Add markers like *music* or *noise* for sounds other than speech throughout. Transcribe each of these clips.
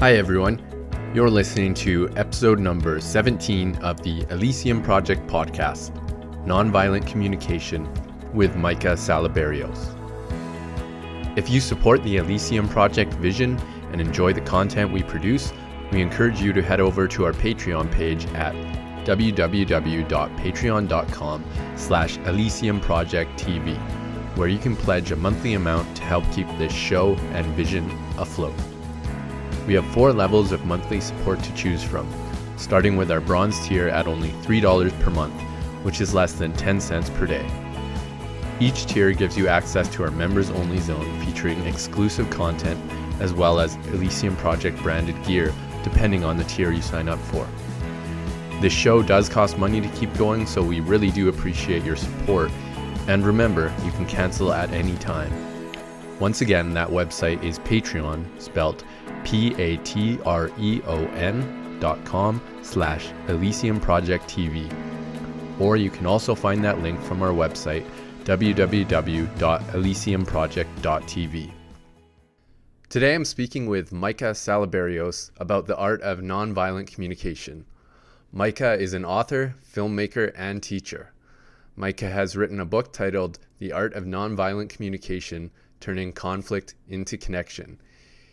Hi, everyone. You're listening to episode number 17 of the Elysium Project podcast, Nonviolent Communication, with Micah Salaberios. If you support the Elysium Project vision and enjoy the content we produce, we encourage you to head over to our Patreon page at www.patreon.com slash Elysium Project TV, where you can pledge a monthly amount to help keep this show and vision afloat. We have four levels of monthly support to choose from, starting with our bronze tier at only $3 per month, which is less than 10 cents per day. Each tier gives you access to our members only zone featuring exclusive content as well as Elysium Project branded gear depending on the tier you sign up for. This show does cost money to keep going, so we really do appreciate your support. And remember, you can cancel at any time. Once again, that website is Patreon, spelt P-A-T-R-E-O-N dot com slash Elysium Project TV. Or you can also find that link from our website, www.elysiumproject.tv. Today I'm speaking with Micah Salaberios about the art of nonviolent communication. Micah is an author, filmmaker, and teacher. Micah has written a book titled The Art of Nonviolent Communication Turning Conflict into Connection.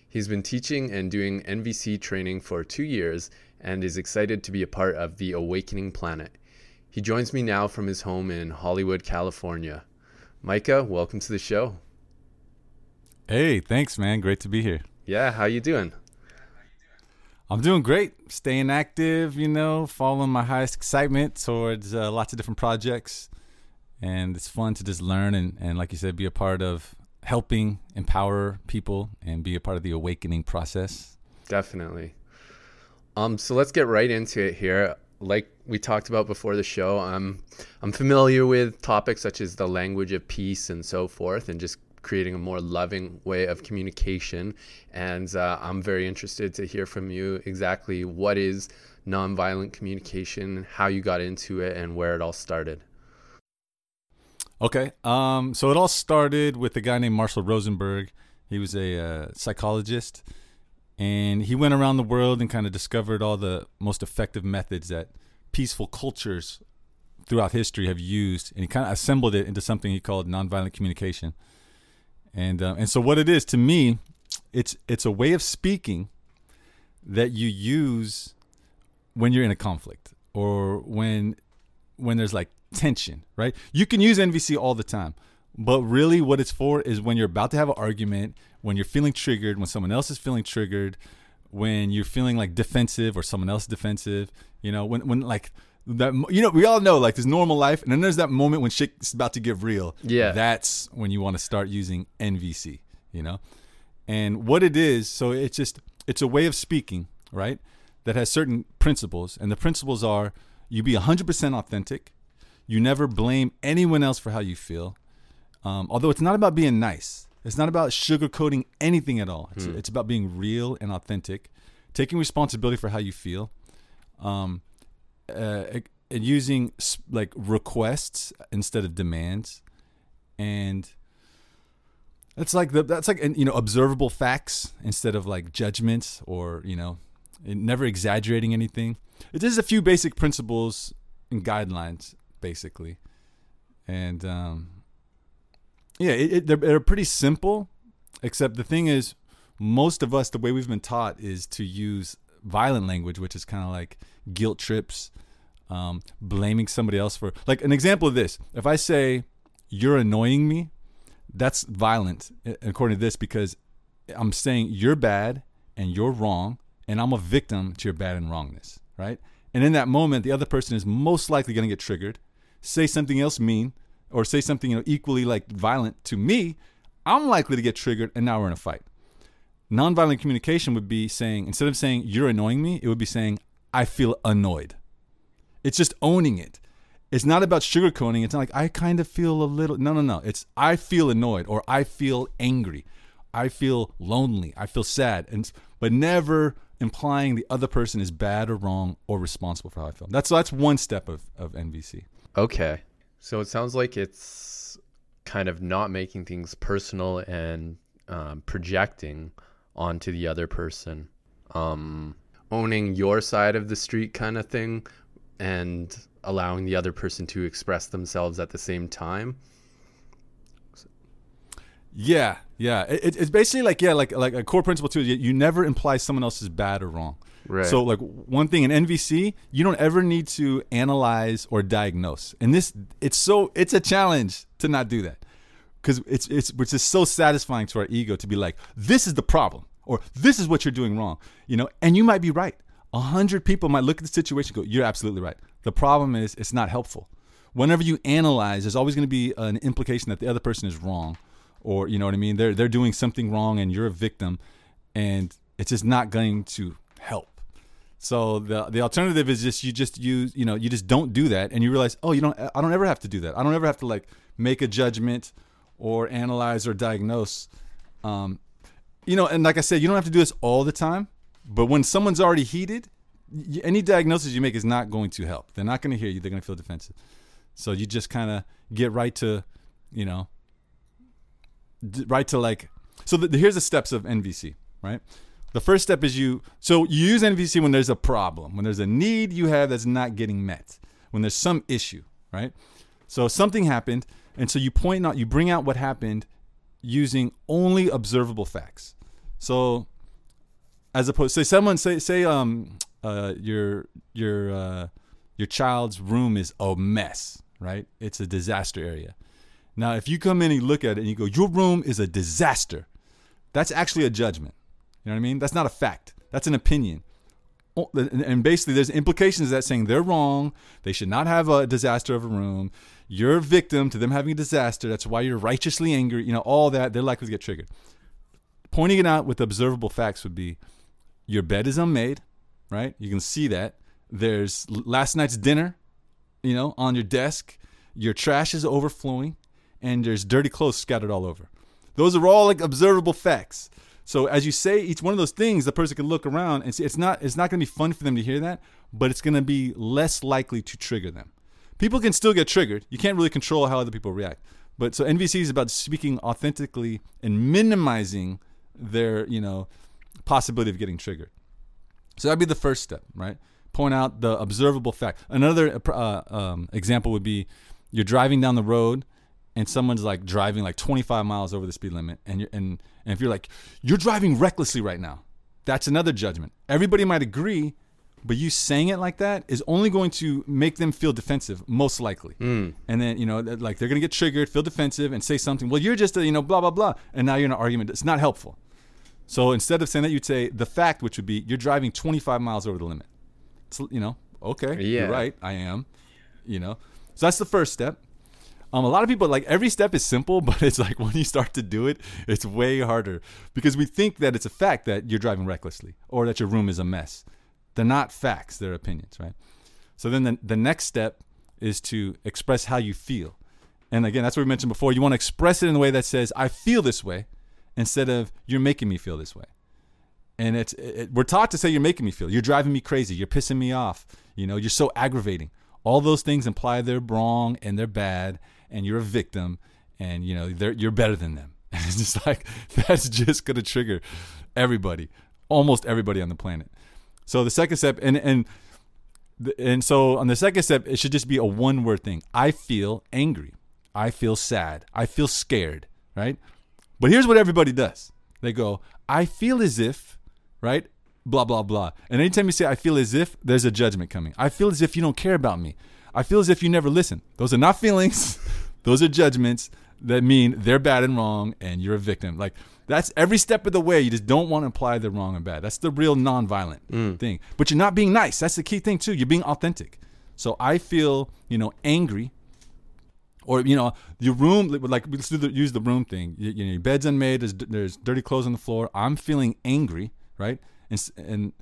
He's been teaching and doing NVC training for two years and is excited to be a part of the Awakening Planet. He joins me now from his home in Hollywood, California. Micah, welcome to the show. Hey, thanks, man. Great to be here. Yeah, how you doing? I'm doing great. Staying active, you know, following my highest excitement towards uh, lots of different projects. And it's fun to just learn and, and, like you said, be a part of helping empower people and be a part of the awakening process. Definitely. Um, so let's get right into it here. Like we talked about before the show, I'm I'm familiar with topics such as the language of peace and so forth, and just creating a more loving way of communication. And uh, I'm very interested to hear from you exactly what is nonviolent communication, how you got into it, and where it all started. Okay. Um, so it all started with a guy named Marshall Rosenberg. He was a uh, psychologist, and he went around the world and kind of discovered all the most effective methods that peaceful cultures throughout history have used, and he kind of assembled it into something he called nonviolent communication. And uh, and so what it is to me, it's it's a way of speaking that you use when you're in a conflict or when when there's like tension, right? You can use NVC all the time, but really what it's for is when you're about to have an argument, when you're feeling triggered, when someone else is feeling triggered, when you're feeling like defensive or someone else defensive, you know, when when like that you know we all know like there's normal life and then there's that moment when shit's about to get real. Yeah. That's when you want to start using nvc you know? And what it is so it's just it's a way of speaking right that has certain principles and the principles are you be 100% authentic you never blame anyone else for how you feel um, although it's not about being nice it's not about sugarcoating anything at all it's, hmm. it's about being real and authentic taking responsibility for how you feel um, uh, and using like requests instead of demands, and that's like the that's like you know observable facts instead of like judgments or you know never exaggerating anything. It is a few basic principles and guidelines basically, and um, yeah, it, it, they're, they're pretty simple. Except the thing is, most of us the way we've been taught is to use violent language, which is kind of like guilt trips, um, blaming somebody else for like an example of this. If I say you're annoying me, that's violent according to this because I'm saying you're bad and you're wrong, and I'm a victim to your bad and wrongness, right? And in that moment, the other person is most likely going to get triggered, say something else mean, or say something you know equally like violent to me. I'm likely to get triggered, and now we're in a fight. Nonviolent communication would be saying instead of saying you're annoying me, it would be saying I feel annoyed. It's just owning it. It's not about sugarcoating. It's not like I kind of feel a little. No, no, no. It's I feel annoyed or I feel angry. I feel lonely. I feel sad. And but never implying the other person is bad or wrong or responsible for how I feel. That's that's one step of of NVC. Okay, so it sounds like it's kind of not making things personal and um, projecting onto the other person. um, owning your side of the street kind of thing and allowing the other person to express themselves at the same time. Yeah, yeah. It, it's basically like yeah, like like a core principle too. You, you never imply someone else is bad or wrong. Right. So like one thing in NVC, you don't ever need to analyze or diagnose. And this it's so it's a challenge to not do that. Cuz it's it's which is so satisfying to our ego to be like this is the problem or this is what you're doing wrong, you know? And you might be right. A hundred people might look at the situation go, you're absolutely right. The problem is it's not helpful. Whenever you analyze, there's always going to be an implication that the other person is wrong or you know what I mean? They're they're doing something wrong and you're a victim and it's just not going to help. So the the alternative is just you just use you know you just don't do that and you realize oh you don't I don't ever have to do that I don't ever have to like make a judgment or analyze or diagnose, um, you know and like I said you don't have to do this all the time, but when someone's already heated, any diagnosis you make is not going to help. They're not going to hear you. They're going to feel defensive. So you just kind of get right to, you know, right to like. So the, here's the steps of NVC, right? The first step is you so you use NVC when there's a problem, when there's a need you have that's not getting met, when there's some issue, right? So something happened, and so you point out, you bring out what happened using only observable facts. So as opposed say someone say say um uh your your uh your child's room is a mess, right? It's a disaster area. Now, if you come in and you look at it and you go, your room is a disaster, that's actually a judgment. You know what I mean? That's not a fact. That's an opinion. And basically, there's implications that saying they're wrong. They should not have a disaster of a room. You're a victim to them having a disaster. That's why you're righteously angry. You know, all that. They're likely to get triggered. Pointing it out with observable facts would be your bed is unmade, right? You can see that. There's last night's dinner, you know, on your desk. Your trash is overflowing, and there's dirty clothes scattered all over. Those are all like observable facts. So as you say each one of those things, the person can look around and see it's not it's not going to be fun for them to hear that, but it's going to be less likely to trigger them. People can still get triggered. You can't really control how other people react. But so NVC is about speaking authentically and minimizing their, you know, possibility of getting triggered. So that'd be the first step, right? Point out the observable fact. Another uh, um, example would be you're driving down the road and someone's like driving like 25 miles over the speed limit and you're and, and if you're like you're driving recklessly right now that's another judgment. Everybody might agree but you saying it like that is only going to make them feel defensive most likely. Mm. and then you know like they're going to get triggered feel defensive and say something well you're just a you know blah blah blah and now you're in an argument it's not helpful. So instead of saying that you'd say the fact which would be you're driving 25 miles over the limit. It's, you know okay yeah. you're right i am you know. So that's the first step um, a lot of people like every step is simple, *laughs* but it's like when you start to do it, it's way harder because we think that it's a fact that you're driving recklessly or that your room is a mess. They're not facts; they're opinions, right? So then the, the next step is to express how you feel, and again, that's what we mentioned before. You want to express it in a way that says, "I feel this way," instead of "You're making me feel this way." And it's it, we're taught to say, "You're making me feel. You're driving me crazy. You're pissing me off. You know, you're so aggravating." All those things imply they're wrong and they're bad and you're a victim and you know you're better than them. *laughs* And it's just like that's just to trigger everybody almost everybody on the planet. So the second step and and and so on the second step it should just be a one word thing. I feel angry. I feel sad. I feel scared right? But here's what everybody does. They go i feel as if right? Blah blah blah. And anytime you say i feel as if there's a judgment coming. I feel as if you don't care about me I feel as if you never listen. Those are not *laughs* feelings. Those are judgments that mean they're bad and wrong and you're a victim. Like that's every step of the way. You just don't want to imply they're wrong and bad. That's the real nonviolent mm. thing. But you're not being nice. That's the key thing too. You're being authentic. So I feel, you know, angry or you know your room like let's do the, use the room thing you, you know your bed's unmade there's, there's dirty clothes on the floor i'm feeling angry right and and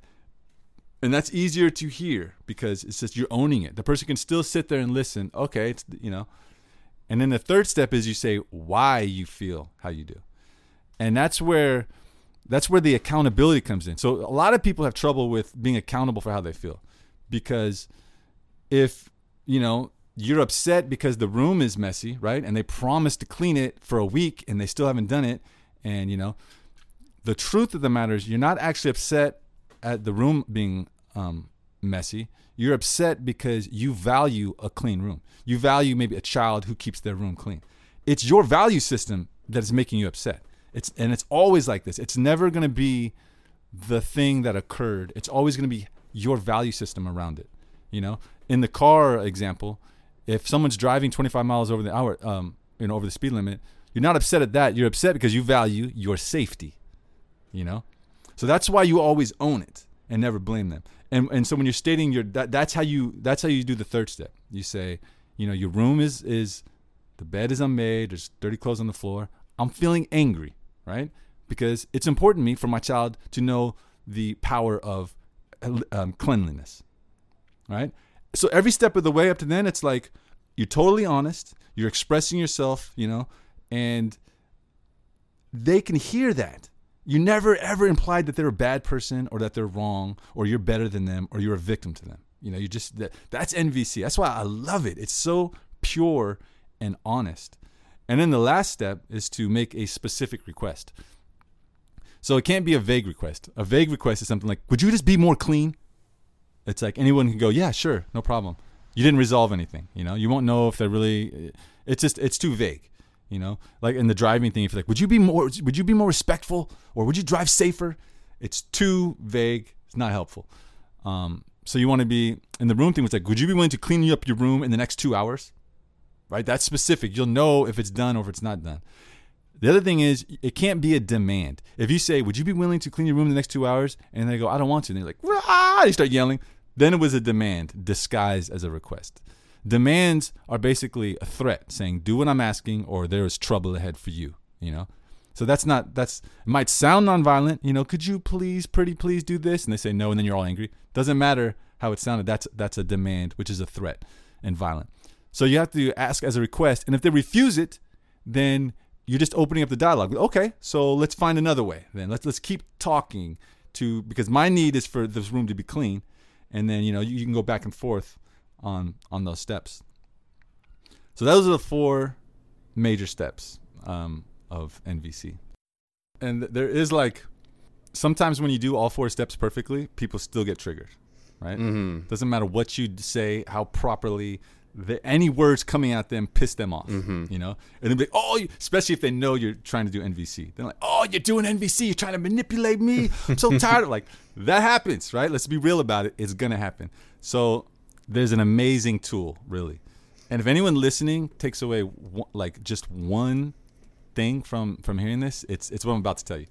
and that's easier to hear because it's just you're owning it. The person can still sit there and listen. Okay, it's you know. And then the third step is you say why you feel how you do. And that's where that's where the accountability comes in. So a lot of people have trouble with being accountable for how they feel because if, you know, you're upset because the room is messy, right? And they promised to clean it for a week and they still haven't done it and you know, the truth of the matter is you're not actually upset at the room being um, messy. You're upset because you value a clean room. You value maybe a child who keeps their room clean. It's your value system that is making you upset. It's and it's always like this. It's never going to be the thing that occurred. It's always going to be your value system around it. You know, in the car example, if someone's driving 25 miles over the hour, um, you know, over the speed limit, you're not upset at that. You're upset because you value your safety. You know, so that's why you always own it and never blame them. And and so when you're stating your that, that's how you that's how you do the third step. You say, you know, your room is is the bed is unmade. There's dirty clothes on the floor. I'm feeling angry, right? Because it's important to me for my child to know the power of um, cleanliness, right? So every step of the way up to then, it's like you're totally honest. You're expressing yourself, you know, and they can hear that. You never ever implied that they're a bad person or that they're wrong or you're better than them or you're a victim to them. You know, you just that, that's NVC. That's why I love it. It's so pure and honest. And then the last step is to make a specific request. So it can't be a vague request. A vague request is something like, "Would you just be more clean?" It's like anyone can go, "Yeah, sure, no problem." You didn't resolve anything. You know, you won't know if they're really. It's just it's too vague. You know, like in the driving thing, if you're like, "Would you be more? Would you be more respectful, or would you drive safer?" It's too vague. It's not helpful. Um, so you want to be in the room thing. It's like, "Would you be willing to clean up your room in the next two hours?" right? That's specific. You'll know if it's done or if it's not done. The other thing is, it can't be a demand. If you say, "Would you be willing to clean your room in the next two hours?" and they go, "I don't want to," and they're like, "Ah!" You start yelling. Then it was a demand disguised as a request. Demands are basically a threat, saying, "Do what I'm asking, or there is trouble ahead for you." You know. So that's not that's it might sound nonviolent, you know, could you please, pretty please do this? And they say no, and then you're all angry. Doesn't matter how it sounded, that's that's a demand, which is a threat and violent. So you have to ask as a request. And if they refuse it, then you're just opening up the dialogue. Okay, so let's find another way. Then let's let's keep talking to because my need is for this room to be clean, and then you know you, you can go back and forth on on those steps. So those are the four major steps um, of NVC, and there is like sometimes when you do all four steps perfectly, people still get triggered, right? Mm-hmm. Doesn't matter what you say, how properly the, any words coming at them piss them off, Mm-hmm. you know? And they'll be like, oh, you, especially if they know you're trying to do NVC. They're like, oh, you're doing NVC. You're trying to manipulate me. I'm so *laughs* tired. of Like, that happens, right? Let's be real about it. It's going to happen. So there's an amazing tool, really. And if anyone listening takes away one, like just one thing from from hearing this, it's it's what I'm about to tell you.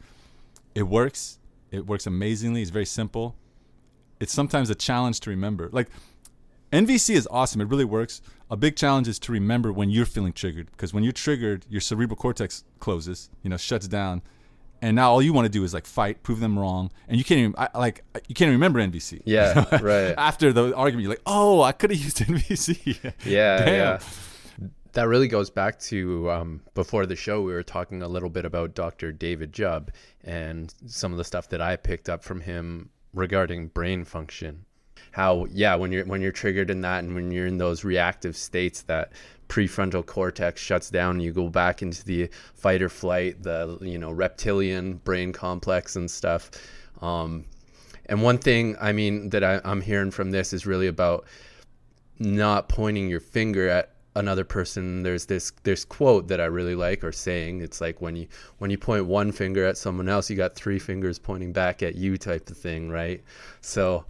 It works. It works amazingly. It's very simple. It's sometimes a challenge to remember. Like NVC is awesome. It really works. A big challenge is to remember when you're feeling triggered because when you're triggered, your cerebral cortex closes, you know, shuts down, and now all you want to do is like fight, prove them wrong, and you can't even I, like you can't even remember NVC. *laughs* Yeah, *laughs* right. After the argument, you're like, oh, I could have used *laughs* NVC. Yeah, Damn. yeah. That really goes back to um, before the show. We were talking a little bit about Dr. David Jubb and some of the stuff that I picked up from him regarding brain function. How yeah, when you're when you're triggered in that, and when you're in those reactive states, that prefrontal cortex shuts down. And you go back into the fight or flight, the you know reptilian brain complex and stuff. Um, and one thing I mean that I, I'm hearing from this is really about not pointing your finger at another person there's this this quote that i really like or saying it's like when you when you point one finger at someone else you got three fingers pointing back at you type of thing right so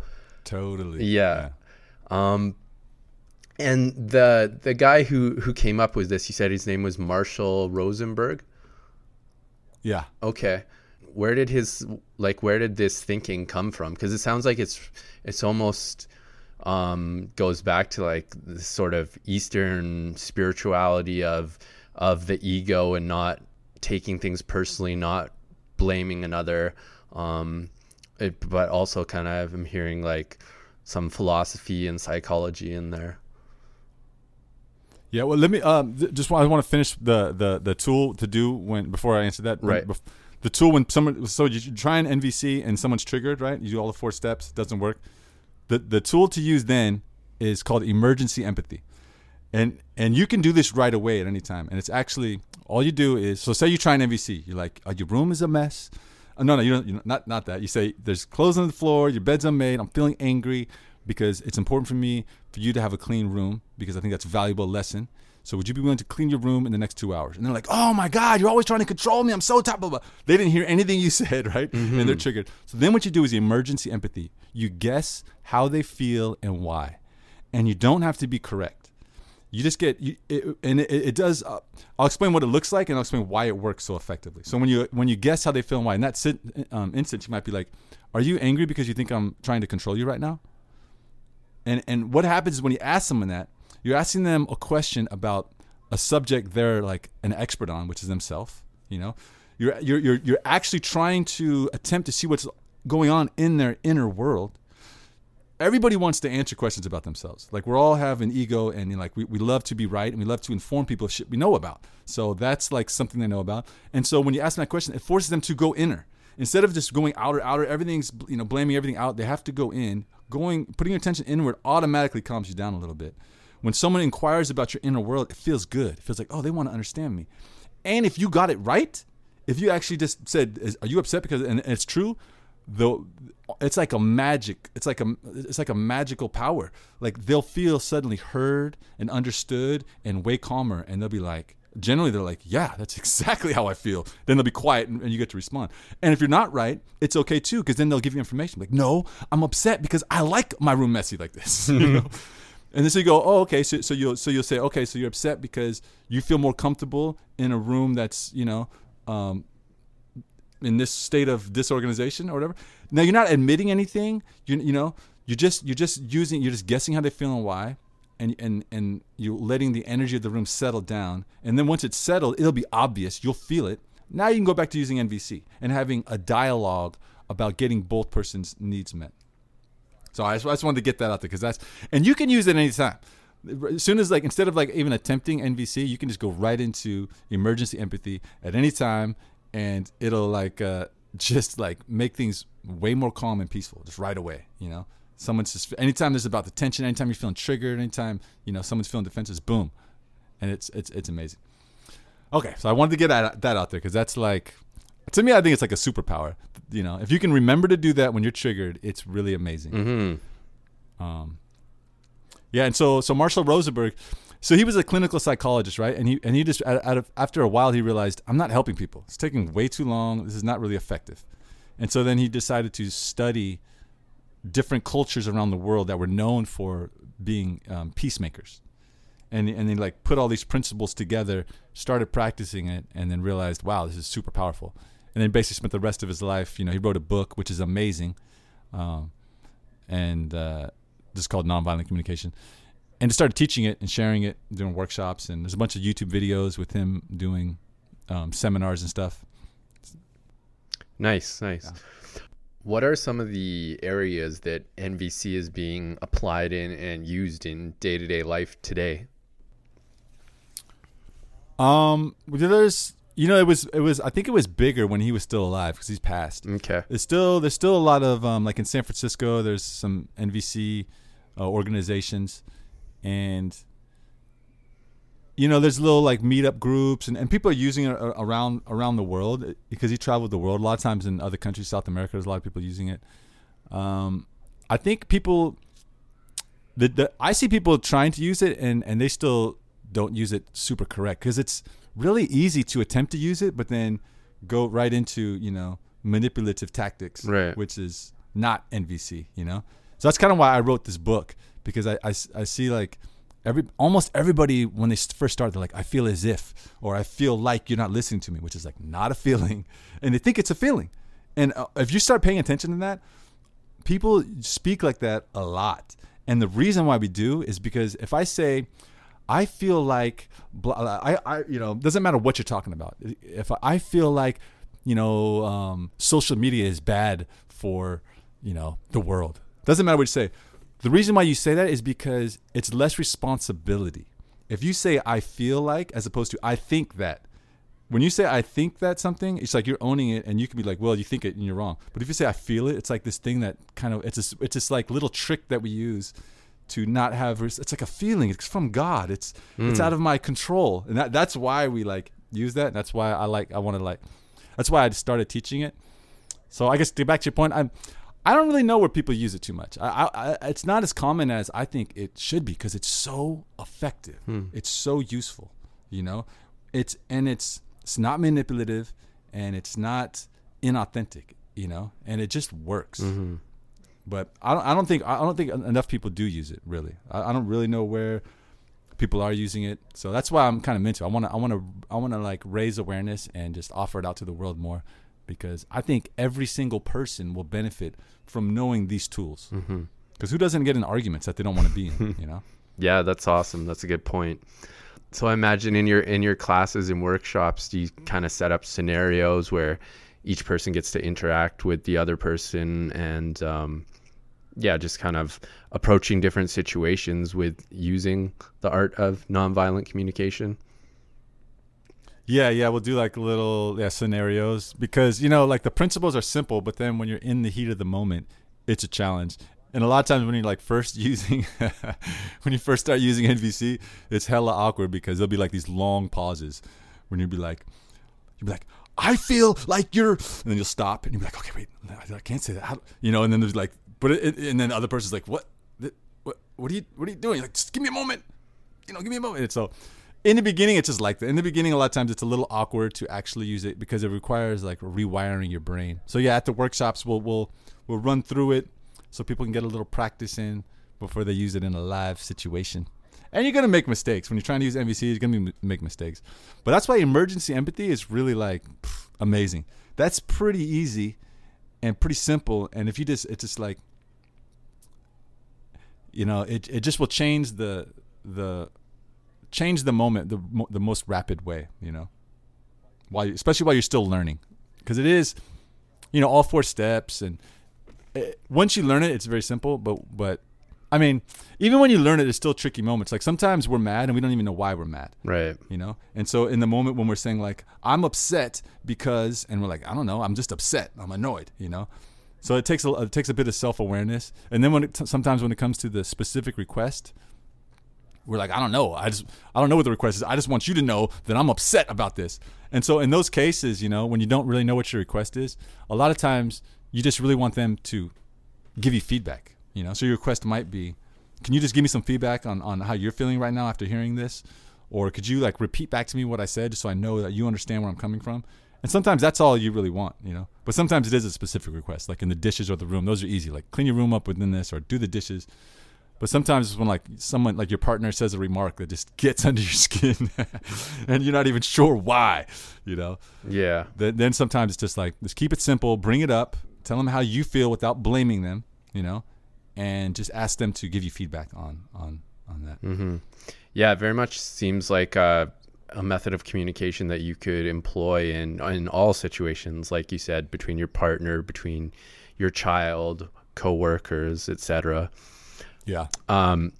Totally. yeah, um and the the guy who who came up with this he said his name was marshall rosenberg? Yeah. okay. Where did his like where did this thinking come from? Because it sounds like it's it's almost um goes back to like this sort of eastern spirituality of of the ego and not taking things personally not blaming another. Um it, but also kind of i'm hearing like some philosophy and psychology in there Yeah, well, let me um, th- just want, I want to finish the, the the tool to do when before I answer that. Right. bef- the tool when someone so you, you try an NVC and someone's triggered, right? You do all the four steps, doesn't work. The the tool to use then is called emergency empathy, and and you can do this right away at any time. And it's actually all you do is so say you try an NVC. You're like, oh, your room is a mess. Uh, no, no, you don't. You not not that. You say there's clothes on the floor, your bed's unmade. I'm feeling angry because it's important for me for you to have a clean room because I think that's a valuable lesson. So would you be willing to clean your room in the next two hours? And they're like, oh my God, you're always trying to control me. I'm so top blah, blah. They didn't hear anything you *laughs* said, right? Mm-hmm. And they're triggered. So then what you do is the emergency empathy. You guess how they feel and why. And you don't have to be correct. You just get, you, it, and it, it does. Uh, I'll explain what it looks like, and I'll explain why it works so effectively. So when you when you guess how they feel and why, in that sit, um, instance, you might be like, "Are you angry because you think I'm trying to control you right now?" And and what happens is when you ask someone that, you're asking them a question about a subject they're like an expert on, which is themselves. You know, you're you're you're you're actually trying to attempt to see what's going on in their inner world. Everybody wants to answer questions about themselves. Like we're all have an ego, and like we, we love to be right, and we love to inform people of shit we know about. So that's like something they know about. And so when you ask them that question, it forces them to go inner instead of just going outer outer. Everything's you know blaming everything out. They have to go in. Going putting your attention inward automatically calms you down a little bit. When someone inquires about your inner world, it feels good. It feels like, oh, they want to understand me. And if you got it right, if you actually just said, "Are you upset?" because and it's true, though, it's like a magic. It's like a it's like a magical power. Like they'll feel suddenly heard and understood and way calmer, and they'll be like, generally they're like, yeah, that's *laughs* exactly how I feel. Then they'll be quiet and, and you get to respond. And if you're not right, it's okay too, because then they'll give you information. Like, no, I'm upset because I like my room messy like this. *laughs* you know? *laughs* And then so you go, oh, okay. So, so you'll so you'll say, okay, so you're upset because you feel more comfortable in a room that's you know, um, in this state of disorganization or whatever. Now you're not admitting anything. You you know you're just you're just using you're just guessing how they feel and why, and and and you're letting the energy of the room settle down. And then once it's settled, it'll be obvious. You'll feel it. Now you can go back to using NVC and having a dialogue about getting both persons' needs met. So I just, I just wanted to get that out there because that's and you can use it anytime. As soon as like instead of like even attempting NVC, you can just go right into emergency empathy at any time, and it'll like uh, *laughs* just like make things way more calm and peaceful just right away. You know, someone's just anytime there's about the tension, anytime you're feeling triggered, anytime you know someone's feeling defensive, boom, and it's it's it's amazing. Okay, so I wanted to get that, that out there because that's like to me, I think it's like a superpower. You know, if you can remember to do that when you're triggered, it's really amazing. Mm-hmm. Um, yeah, and so so Marshall Rosenberg, so he was a clinical psychologist, right? And he and he just out of, after a while he realized I'm not helping people. It's taking way too long. This is not really effective. And so then he decided to study different cultures around the world that were known for being um, peacemakers and and he like put all these principles together, started practicing it, and then realized, wow, this is super powerful. And then basically spent the rest of his life, you know, he wrote a book which is amazing, um, and uh, this is called Nonviolent Communication, and started teaching it and sharing it, doing workshops, and there's a bunch of YouTube videos with him doing um, seminars and stuff. Nice, nice. Yeah. What are some of the areas that NVC is being applied in and used in day to day life today? Um, there's you know it was it was I think it was bigger when he was still alive because he's passed. Okay. There's still there's still a lot of um like in San Francisco there's some NVC uh, organizations and you know there's little like meetup groups and, and people are using it around around the world because he traveled the world a lot of times in other countries South America there's a lot of people using it. Um, I think people the, the I see people trying to use it and and they still don't use it super correct because it's really easy to attempt to use it, but then go right into you know manipulative tactics, right. which is not NVC. You know, so that's kind of why I wrote this book because I, I, I see like every almost everybody when they first start they're like I feel as if or I feel like you're not listening to me, which is like not a *laughs* feeling, and they think it's a feeling, and uh, if you start paying attention to that, people speak like that a lot. And the reason why we do is because if I say, I feel like I, I you know doesn't matter what you're talking about. If I feel like you know um, social media is bad for you know the world, doesn't matter what you say. The reason why you say that is because it's less responsibility. If you say I feel like as opposed to I think that, when you say I think that something, it's like you're owning it, and you can be like, well, you think it and you're wrong. But if you say I feel it, it's like this thing that kind of it's a, it's this like little trick that we use to not have it's like a feeling it's from god it's mm. it's hmm. out of my control and that that's why we like use that And that's why i like i want to like that's why i started teaching it So I guess to get back to your point, I'm I don't really know where people use it too much. I, I, I it's not as common as I think it should be because it's so effective. Hmm. It's so useful. You know, it's and it's it's not manipulative and it's not inauthentic. You know, and it just works. Mm-hmm. But I don't, I don't think I don't think enough people do use it really. I, I don't really know where people are using it. So that's why I'm kind of into. It. I want to I want to I want to like raise awareness and just offer it out to the world more because I think every single person will benefit from knowing these tools. Because who doesn't get in arguments that they don't want to be in? You know. *laughs* Yeah, that's awesome. That's a good point. So I imagine in your in your classes and workshops, do you kind of set up scenarios where each person gets to interact with the other person and um, yeah, just kind of approaching different situations with using the art of nonviolent communication. Yeah, yeah, we'll do like little yeah scenarios because you know like the principles are simple, but then when you're in the heat of the moment, it's a challenge. And a lot of times when you're like first *laughs* using, when you first start using NVC, it's hella awkward because there'll be like these long pauses when you'll be like, you'll be like, I feel like you're, and then you'll stop and you'll be like, okay, wait, I can't say that, you know. And then there's like, but it- and then the other person's like, what, what, what are you, what are you doing? You're like, just give me a moment, you know, give me a moment. And so, in the beginning, it's just like that. In the beginning, a lot of times it's a little awkward to actually use it because it requires like rewiring your brain. So yeah, at the workshops, we'll we'll we'll run through it so people can get a little practice in before they use it in a live situation. And you're gonna make mistakes when you're trying to use NVC. You're gonna be, make mistakes, but that's why emergency empathy is really like pff, amazing. That's pretty easy and pretty simple. And if you just, it's just like, you know, it it just will change the the change the moment the mo- the most rapid way. You know, while especially while you're still learning, because it is, you know, all four steps and it, once you learn it, it's very simple. But but I mean, even when you learn it, it's still tricky moments. Like sometimes we're mad and we don't even know why we're mad. Right. You know, and so in the moment when we're saying like I'm upset because, and we're like I don't know, I'm just upset, I'm annoyed. You know, so it takes a it takes a bit of self awareness, and then when it sometimes when it comes to the specific request, we're like I don't know, I just I don't know what the request is. I just want you to know that I'm upset about this. And so in those cases, you know, when you don't really know what your request is, a lot of times you just really want them to give you feedback. You know, so your request might be, can you just give me some feedback on, on how you're feeling right now after hearing this? Or could you like repeat back to me what I said just so I know that you understand where I'm coming from? And sometimes that's all you really want, you know. But sometimes it is a specific request, like in the dishes or the room. Those are easy, like clean your room up within this or do the dishes. But sometimes it's when like someone like your partner says a remark that just gets *laughs* under your skin, and you're not even sure why, you know. Yeah. Then, then sometimes it's just like just keep it simple, bring it up, tell them how you feel without blaming them, you know, and just ask them to give you feedback on on on that. Mm-hmm. Yeah, it very much seems like a, a method of communication that you could employ in in all situations, like you said, between your partner, between your child, coworkers, etc. Yeah. Um,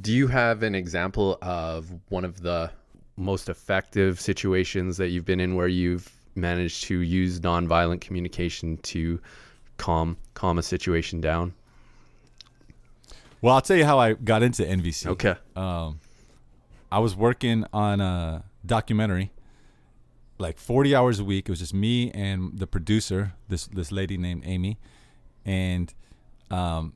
do you have an example of one of the most effective situations that you've been in where you've managed to use nonviolent communication to calm calm a situation down? Well, I'll tell you how I got into NVC. Okay. Um, I was working on a documentary, like 40 hours a week. It was just me and the producer, this this lady named Amy, and um,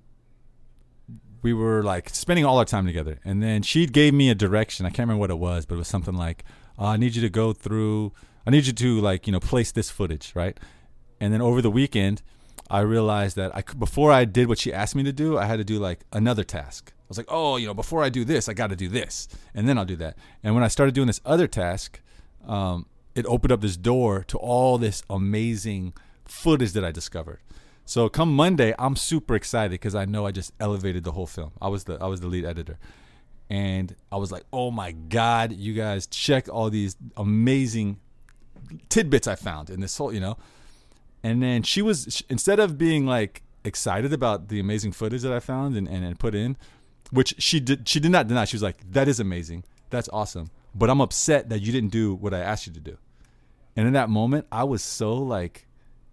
we were like spending all our time together. And then she gave me a direction. I can't remember what it was, but it was something like, uh, "I need you to go through. I need you to like you know place this footage, right?" And then over the weekend, I realized that I before I did what she asked me to do, I had to do like another task. I was like, oh, you know, before I do this, I got to do this, and then I'll do that. And when I started doing this other task, um, it opened up this door to all this amazing footage that I discovered. So come Monday, I'm super excited because I know I just elevated the whole film. I was the I was the lead editor, and I was like, oh my god, you guys check all these amazing tidbits I found in this whole, you know. And then she was instead of being like excited about the amazing footage that I found and, and, and put in, which she did she did not deny. She was like, That is amazing. That's awesome. But I'm upset that you didn't do what I asked you to do. And in that moment, I was so like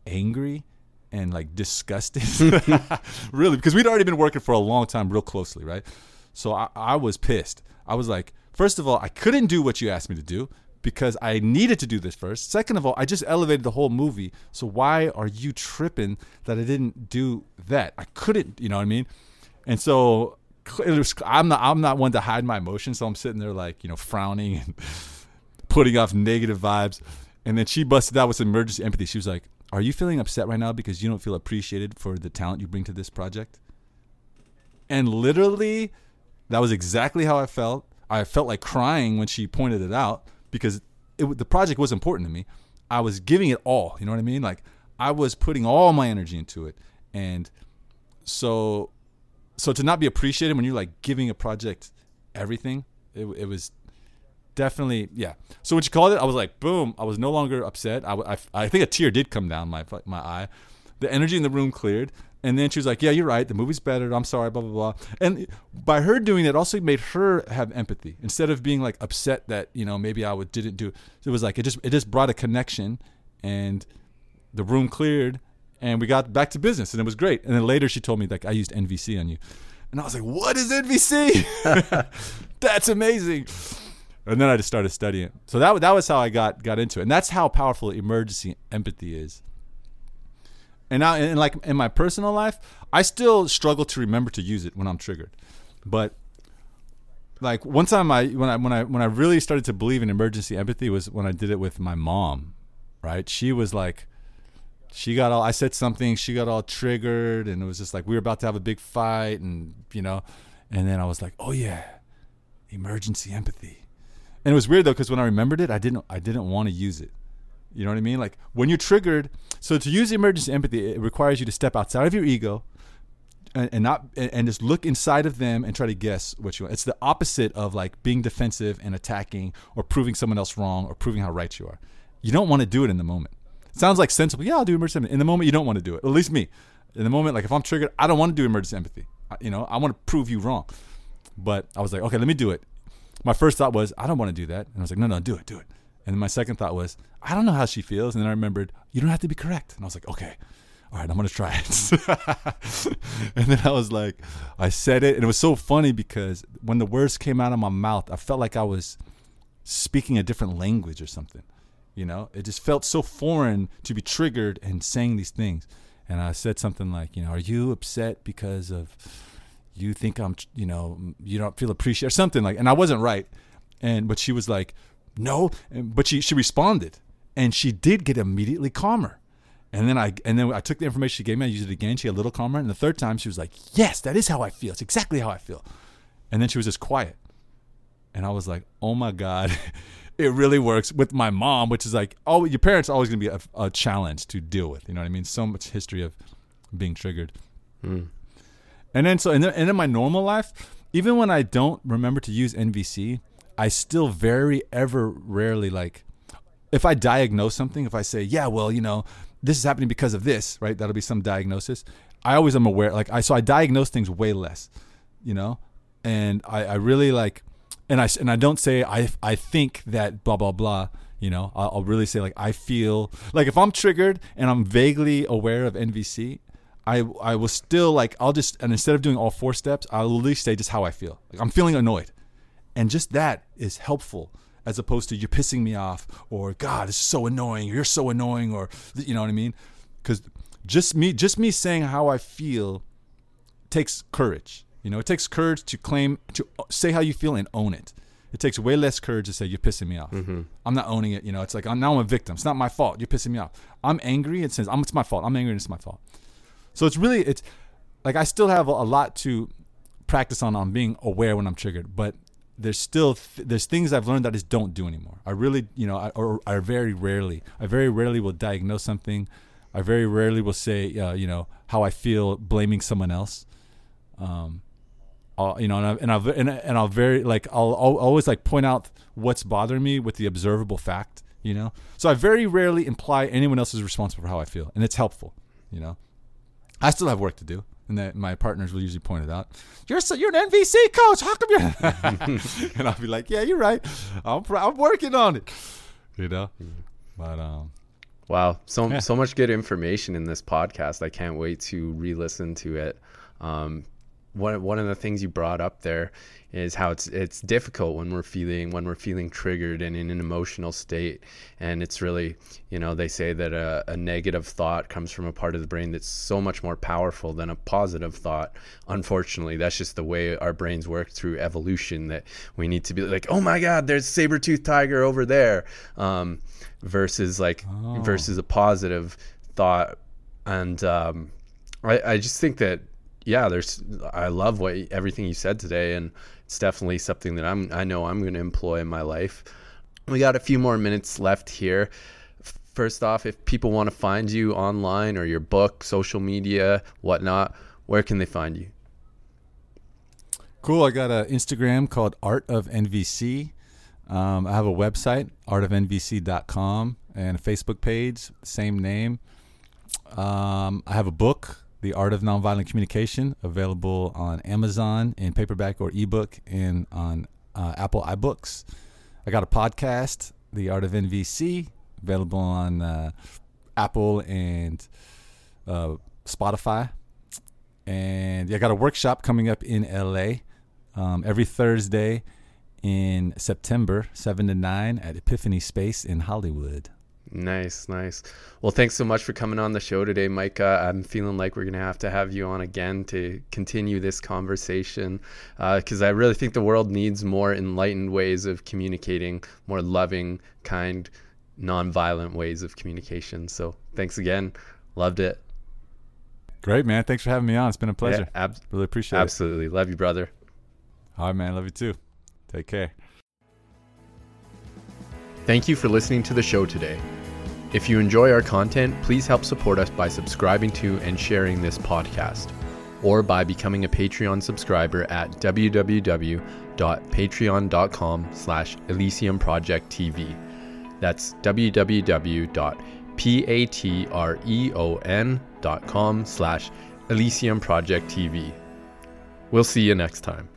angry and like disgusted. *laughs* really, because we'd already been working for a long time real closely, right? So I, I was pissed. I was like, first of all, I couldn't do what you asked me to do because I needed to do this first. Second of all, I just elevated the whole movie. So why are you tripping that I didn't do that? I couldn't, you know what I mean? And so was, I'm not I'm not one to hide my emotions, so I'm sitting there like you know frowning and *laughs* putting off negative vibes. And then she busted out with some emergency empathy. She was like, "Are you feeling upset right now because you don't feel appreciated for the talent you bring to this project?" And literally, that was exactly how I felt. I felt like crying when she pointed it out because it, the project was important to me. I was giving it all. You know what I mean? Like I was putting all my energy into it, and so so to not be appreciated when you're like giving a project everything, it, it was definitely yeah. So when she called it, I was like, boom. I was no longer upset. I, I, I think a tear did come down my my eye. The energy in the room cleared, and then she was like, "Yeah, you're right. The movie's better. I'm sorry." Blah blah blah. And by her doing that, also made her have empathy instead of being like upset that you know maybe I would didn't do. It was like it just it just brought a connection, and the room cleared, and we got back to business, and it was great. And then later she told me like I used NVC on you, and I was like, "What is NVC? *laughs* *laughs* That's amazing." And then I just started studying. So that that was how I got got into it, and that's how powerful emergency empathy is. And now, in like in my personal life, I still struggle to remember to use it when I'm triggered. But like one time, I when I when I when I really started to believe in emergency empathy was when I did it with my mom. Right? She was like, she got all. I said something, she got all triggered, and it was just like we were about to have a big fight, and you know, and then I was like, oh yeah, emergency empathy. And it was weird though because when I remembered it, I didn't I didn't want to use it. You know what I mean? Like when you're triggered, so to use emergency empathy, it requires you to step outside of your ego and, and not and just look inside of them and try to guess what you want. It's the opposite of like being defensive and attacking or proving someone else wrong or proving how right you are. You don't want to do it in the moment. It sounds like sensible. Yeah, I'll do emergency empathy. In the moment, you don't want to do it. At least me. In the moment, like if I'm triggered, I don't want to do emergency empathy. You know, I want to prove you wrong. But I was like, okay, let me do it. My first thought was, I don't want to do that. And I was like, no, no, do it, do it. And then my second thought was, I don't know how she feels. And then I remembered, you don't have to be correct. And I was like, okay, all right, I'm going to try it. *laughs* and then I was like, I said it. And it was so funny because when the words came out of my mouth, I felt like I was speaking a different language or something. You know, it just felt so foreign to be triggered and saying these things. And I said something like, you know, are you upset because of you think I'm, you know, you don't feel appreciated or something like, and I wasn't right. And, but she was like, no, but she she responded, and she did get immediately calmer. And then I and then I took the information she gave me. I used it again. She got a little calmer. And the third time, she was like, "Yes, that is how I feel. It's exactly how I feel." And then she was just quiet. And I was like, "Oh my god, *laughs* it really works with my mom." Which is like, oh, your parents are always gonna be a, a, challenge to deal with. You know what I mean? So much history of being triggered. Mm. And then so and then, and in my normal life, even when I don't remember to use NVC, I still very ever rarely like if I diagnose something, if I say, yeah, well, you know, this is happening because of this, right? That'll be some diagnosis. I always am aware, like I so I diagnose things way less, you know, and I, I really like, and I and I don't say I I think that blah blah blah. You know, I'll, I'll really say like I feel like if I'm triggered and I'm vaguely aware of NVC, I I will still like I'll just and instead of doing all four steps, I'll at least say just how I feel. Like I'm feeling annoyed. And just that is helpful as opposed to you're pissing me off or God, it's so annoying, Or, you're so annoying, or you know what I mean? Because just me, just me saying how I feel takes courage. You know, it takes courage to claim to say how you feel and own it. It takes way less courage to say you're pissing me off. Mm-hmm. I'm not owning it. You know, it's like I'm now I'm a victim. It's not my fault. You're pissing me off. I'm angry. It says I'm it's my fault. I'm angry and it's my fault. So it's really it's like I still have a, lot to practice on on being aware when I'm triggered, but there's still th- there's things I've learned that I just don't do anymore. I really, you know, I, or I very rarely, I very rarely will diagnose something. I very rarely will say, uh, you know, how I feel blaming someone else. Um, I'll, you know, and I, and I'll and, and I'll very like I'll, I'll always like point out what's bothering me with the observable fact. You know, so I very rarely imply anyone else is responsible for how I feel, and it's helpful. You know, I still have work to do and that my partners will usually point it out. You're so, you're an NVC coach. How come you're? *laughs* *laughs* and I'll be like, yeah, you're right. I'm I'm working on it. You know, but um. Wow, so yeah. so much good information in this podcast. I can't wait to re-listen to it. Um, one one of the things you brought up there is how it's it's difficult when we're feeling when we're feeling triggered and in an emotional state. And it's really you know they say that a, a, negative thought comes from a part of the brain that's so much more powerful than a positive thought. Unfortunately that's just the way our brains work through evolution that we need to be like oh my god there's saber-tooth tiger over there um, versus like oh. versus a positive thought. And um, I, I just think that yeah there's i love what everything you said today and it's definitely something that I'm I know I'm going to employ in my life. We got a few more minutes left here. First off, if people want to find you online or your book, social media, whatnot, where can they find you? Cool. I got an Instagram called Art of NVC. Um, I have a website, artofnvc.com, and a Facebook page, same name. Um, I have a book the Art of Nonviolent Communication, available on Amazon in paperback or ebook and on uh, Apple iBooks. I got a podcast, The Art of NVC, available on uh, Apple and uh, Spotify. And I got a workshop coming up in LA um, every Thursday in September, 7 to 9 at Epiphany Space in Hollywood. Nice, nice. Well, thanks so much for coming on the show today, Micah. I'm feeling like we're going to have to have you on again to continue this conversation because uh, I really think the world needs more enlightened ways of communicating, more loving, kind, non-violent ways of communication. So thanks again. Loved it. Great, man. Thanks for having me on. It's been a pleasure. Yeah, ab- really appreciate absolutely. it. Absolutely. Love you, brother. All right, man. Love you too. Take care. Thank you for listening to the show today. If you enjoy our content, please help support us by subscribing to and sharing this podcast, or by becoming a Patreon subscriber at www.patreon.com slash Elysium Project TV. That's www.patreon.com slash Elysium Project TV. We'll see you next time.